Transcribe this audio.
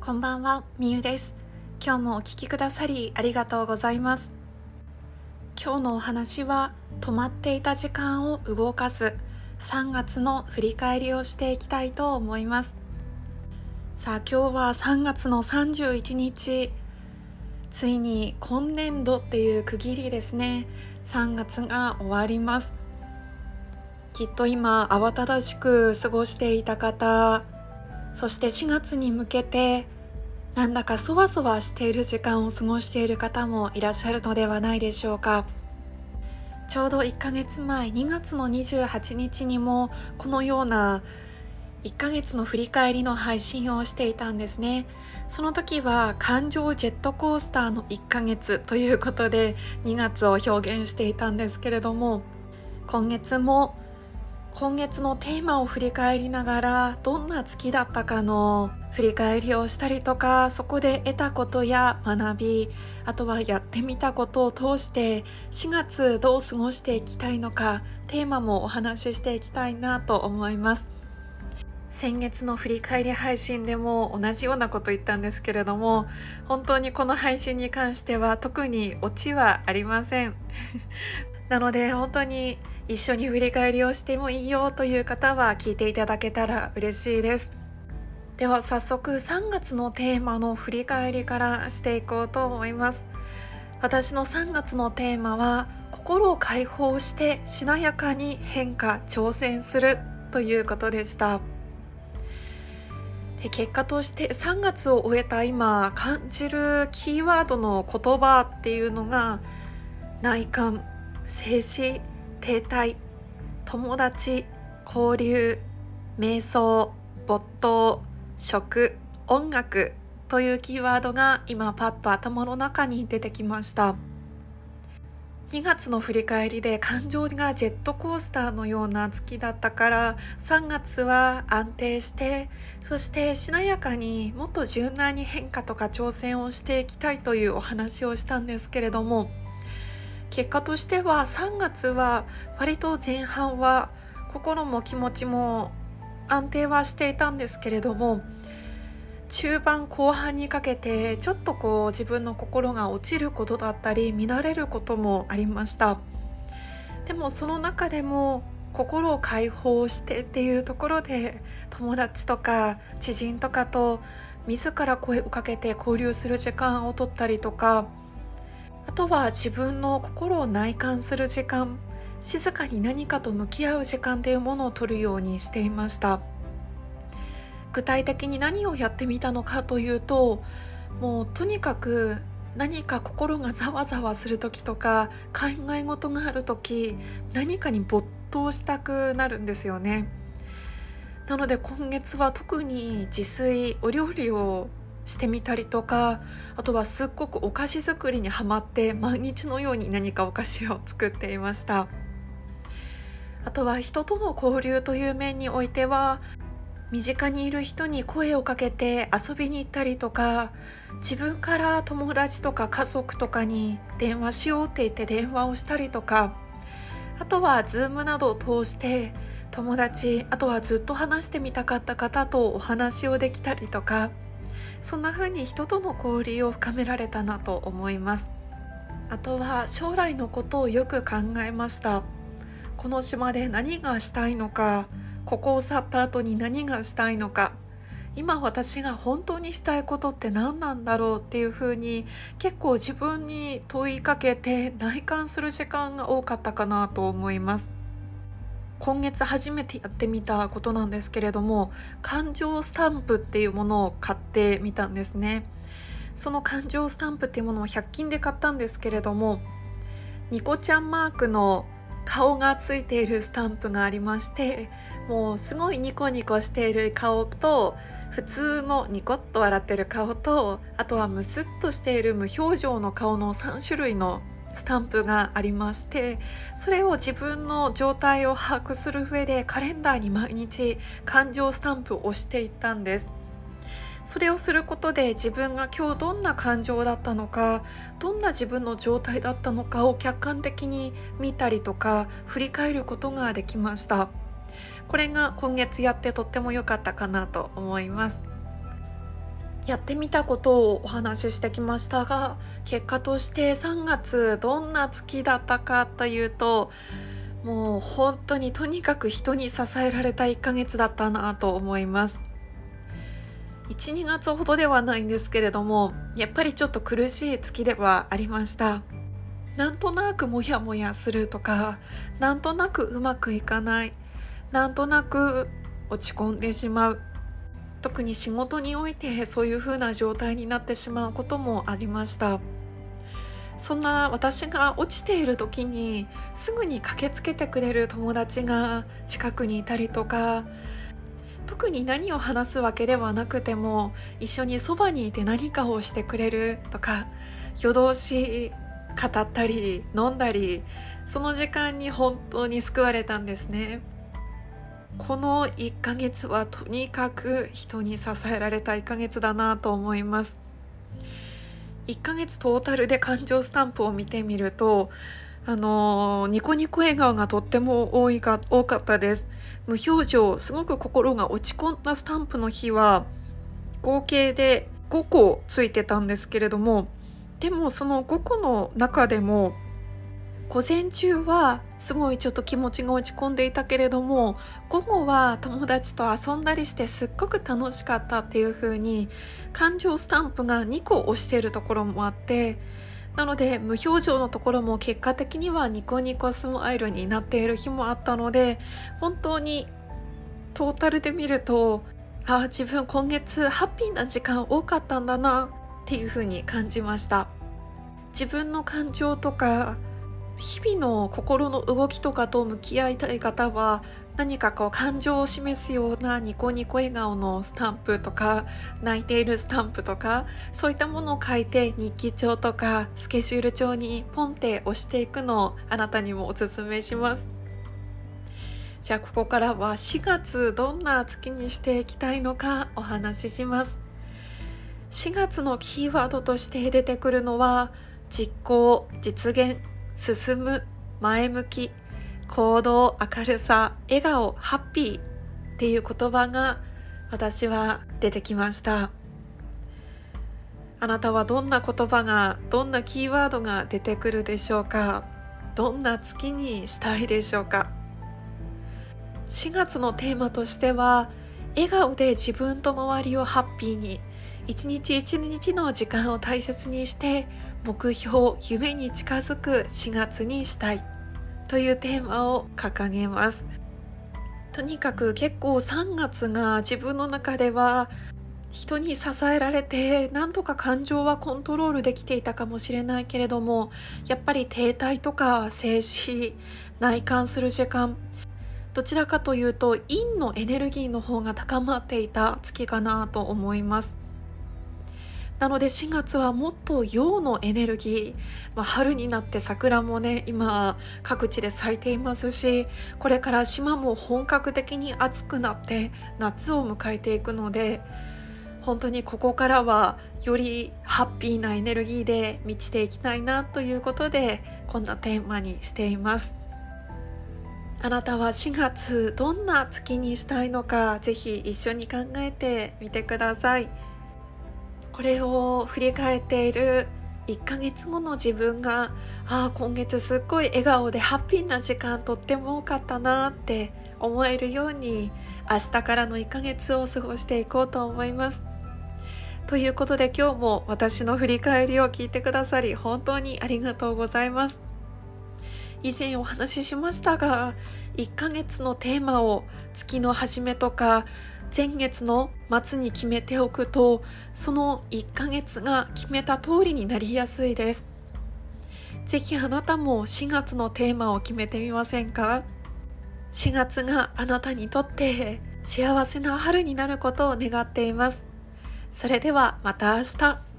こんばんは、みゆです。今日もお聞きくださりありがとうございます。今日のお話は止まっていた時間を動かす3月の振り返りをしていきたいと思います。さあ今日は3月の31日。ついに今年度っていう区切りですね。3月が終わります。きっと今慌ただしく過ごしていた方そして4月に向けてなんだかそわそわしている時間を過ごしている方もいらっしゃるのではないでしょうか。ちょうど1ヶ月前2月の28日にもこのような1ヶ月の振り返りの配信をしていたんですね。その時は感情ジェットコースターの1ヶ月ということで2月を表現していたんですけれども今月も今月のテーマを振り返りながらどんな月だったかの振り返りをしたりとかそこで得たことや学びあとはやってみたことを通して4月どう過ごしていきたいのかテーマもお話ししていきたいなと思います。先月の振り返り配信でも同じようなこと言ったんですけれども本当にこの配信に関しては特にオチはありません。なので本当に一緒に振り返りをしてもいいよという方は聞いていただけたら嬉しいです。では早速3月のテーマの振り返りからしていこうと思います。私の3月のテーマは心を解放してしなやかに変化挑戦するということでした。で結果として3月を終えた今感じるキーワードの言葉っていうのが内観。静止停滞友達交流瞑想没頭食音楽というキーワードが今パッと頭の中に出てきました。2月の振り返りで感情がジェットコースターのような月だったから3月は安定してそしてしなやかにもっと柔軟に変化とか挑戦をしていきたいというお話をしたんですけれども結果としては3月は割と前半は心も気持ちも安定はしていたんですけれども中盤後半にかけてちょっとこう自分の心が落ちることだったり乱れることもありました。でもその中でも心を解放してっていうところで友達とか知人とかと自ら声をかけて交流する時間を取ったりとかあとは自分の心を内観する時間静かに何かと向き合う時間というものを取るようにしていました。具体的に何をやってみたのかというともうとにかく何か心がざわざわする時とか考え事がある時何かに没頭したくなるんですよね。なので今月は特に自炊お料理をしてみたりとかあとはすっごくお菓子作りにはまって毎日のように何かお菓子を作っていました。あとは人との交流という面においては身近にいる人に声をかけて遊びに行ったりとか自分から友達とか家族とかに電話しようって言って電話をしたりとかあとは Zoom などを通して友達あとはずっと話してみたかった方とお話をできたりとかそんな風に人との交流を深められたなと思います。あとは将来のことをよく考えました。この島で何がしたいのかここを去った後に何がしたいのか。今私が本当にしたいことって何なんだろうっていうふうに結構自分に問いかけて内観する時間が多かったかなと思います。今月初めてやってみたことなんですけれども感情スタンプっていうものを買ってみたんですね。その感情スタンプっていうものを100均で買ったんですけれどもニコちゃんマークの顔がついているスタンプがありましてもうすごいニコニコしている顔と普通のニコッと笑ってる顔とあとはムスッとしている無表情の顔の3種類のスタンプがありましてそれを自分の状態を把握する上でカレンダーに毎日感情スタンプを押していったんです。それをすることで自分が今日どんな感情だったのかどんな自分の状態だったのかを客観的に見たりとか振り返ることができました。これが今月やってとっても良かったかなと思います。やってみたことをお話ししてきましたが結果として3月どんな月だったかというともう本当にとにかく人に支えられた1ヶ月だったなと思います。12月ほどではないんですけれどもやっぱりちょっと苦しい月ではありました。なんとなくモヤモヤするとかなんとなくうまくいかないなんとなく落ち込んでしまう。特に仕事においてそういう風な状態になってしまうこともありました。そんな私が落ちている時にすぐに駆けつけてくれる友達が近くにいたりとか特に何を話すわけではなくても一緒にそばにいて何かをしてくれるとか夜通し語ったり飲んだりその時間に本当に救われたんですね。この1ヶ月はとにかく人に支えられた1ヶ月だなと思います。1ヶ月トータルで感情スタンプを見てみるとあのニコニコ笑顔がとっても多いか多かったです。無表情すごく心が落ち込んだスタンプの日は合計で5個ついてたんですけれどもでもその5個の中でも午前中はすごいちょっと気持ちが落ち込んでいたけれども午後は友達と遊んだりしてすっごく楽しかったっていう風に感情スタンプが2個押してるところもあってなので無表情のところも結果的にはニコニコスマイルになっている日もあったので本当にトータルで見るとああ自分今月ハッピーな時間多かったんだなっていう風に感じました。自分の感情とか日々の心の動きとかと向き合いたい方は何かこう感情を示すようなニコニコ笑顔のスタンプとか泣いているスタンプとかそういったものを書いて日記帳とかスケジュール帳にポンって押していくのをあなたにもおすすめします。じゃあここからは4月どんな月にしていきたいのかお話しします。4月のキーワードとして出てくるのは実行実現。進む前向き行動明るさ笑顔ハッピーっていう言葉が私は出てきました。あなたはどんな言葉がどんなキーワードが出てくるでしょうか？どんな月にしたいでしょうか？4月のテーマとしては笑顔で自分と周りをハッピーに一日一日の時間を大切にして目標夢に近づく4月にしたいというテーマを掲げます。とにかく結構3月が自分の中では人に支えられてなんとか感情はコントロールできていたかもしれないけれどもやっぱり停滞とか静止内観する時間どちらかというと陰のエネルギーの方が高まっていた月かなと思います。なので4月はもっと陽のエネルギー、まあ、春になって桜もね今各地で咲いていますしこれから島も本格的に暑くなって夏を迎えていくので本当にここからはよりハッピーなエネルギーで満ちていきたいなということでこんなテーマにしていますあなたは4月どんな月にしたいのかぜひ一緒に考えてみてください。これを振り返っている1ヶ月後の自分がああ今月すっごい笑顔でハッピーな時間とっても多かったなって思えるように明日からの1ヶ月を過ごしていこうと思います。ということで今日も私の振り返りを聞いてくださり本当にありがとうございます。以前お話ししましたが1ヶ月のテーマを月の初めとか前月の末に決めておくとその1ヶ月が決めた通りになりやすいです。ぜひあなたも4月のテーマを決めてみませんか？4月があなたにとって幸せな春になることを願っています。それではまた明日。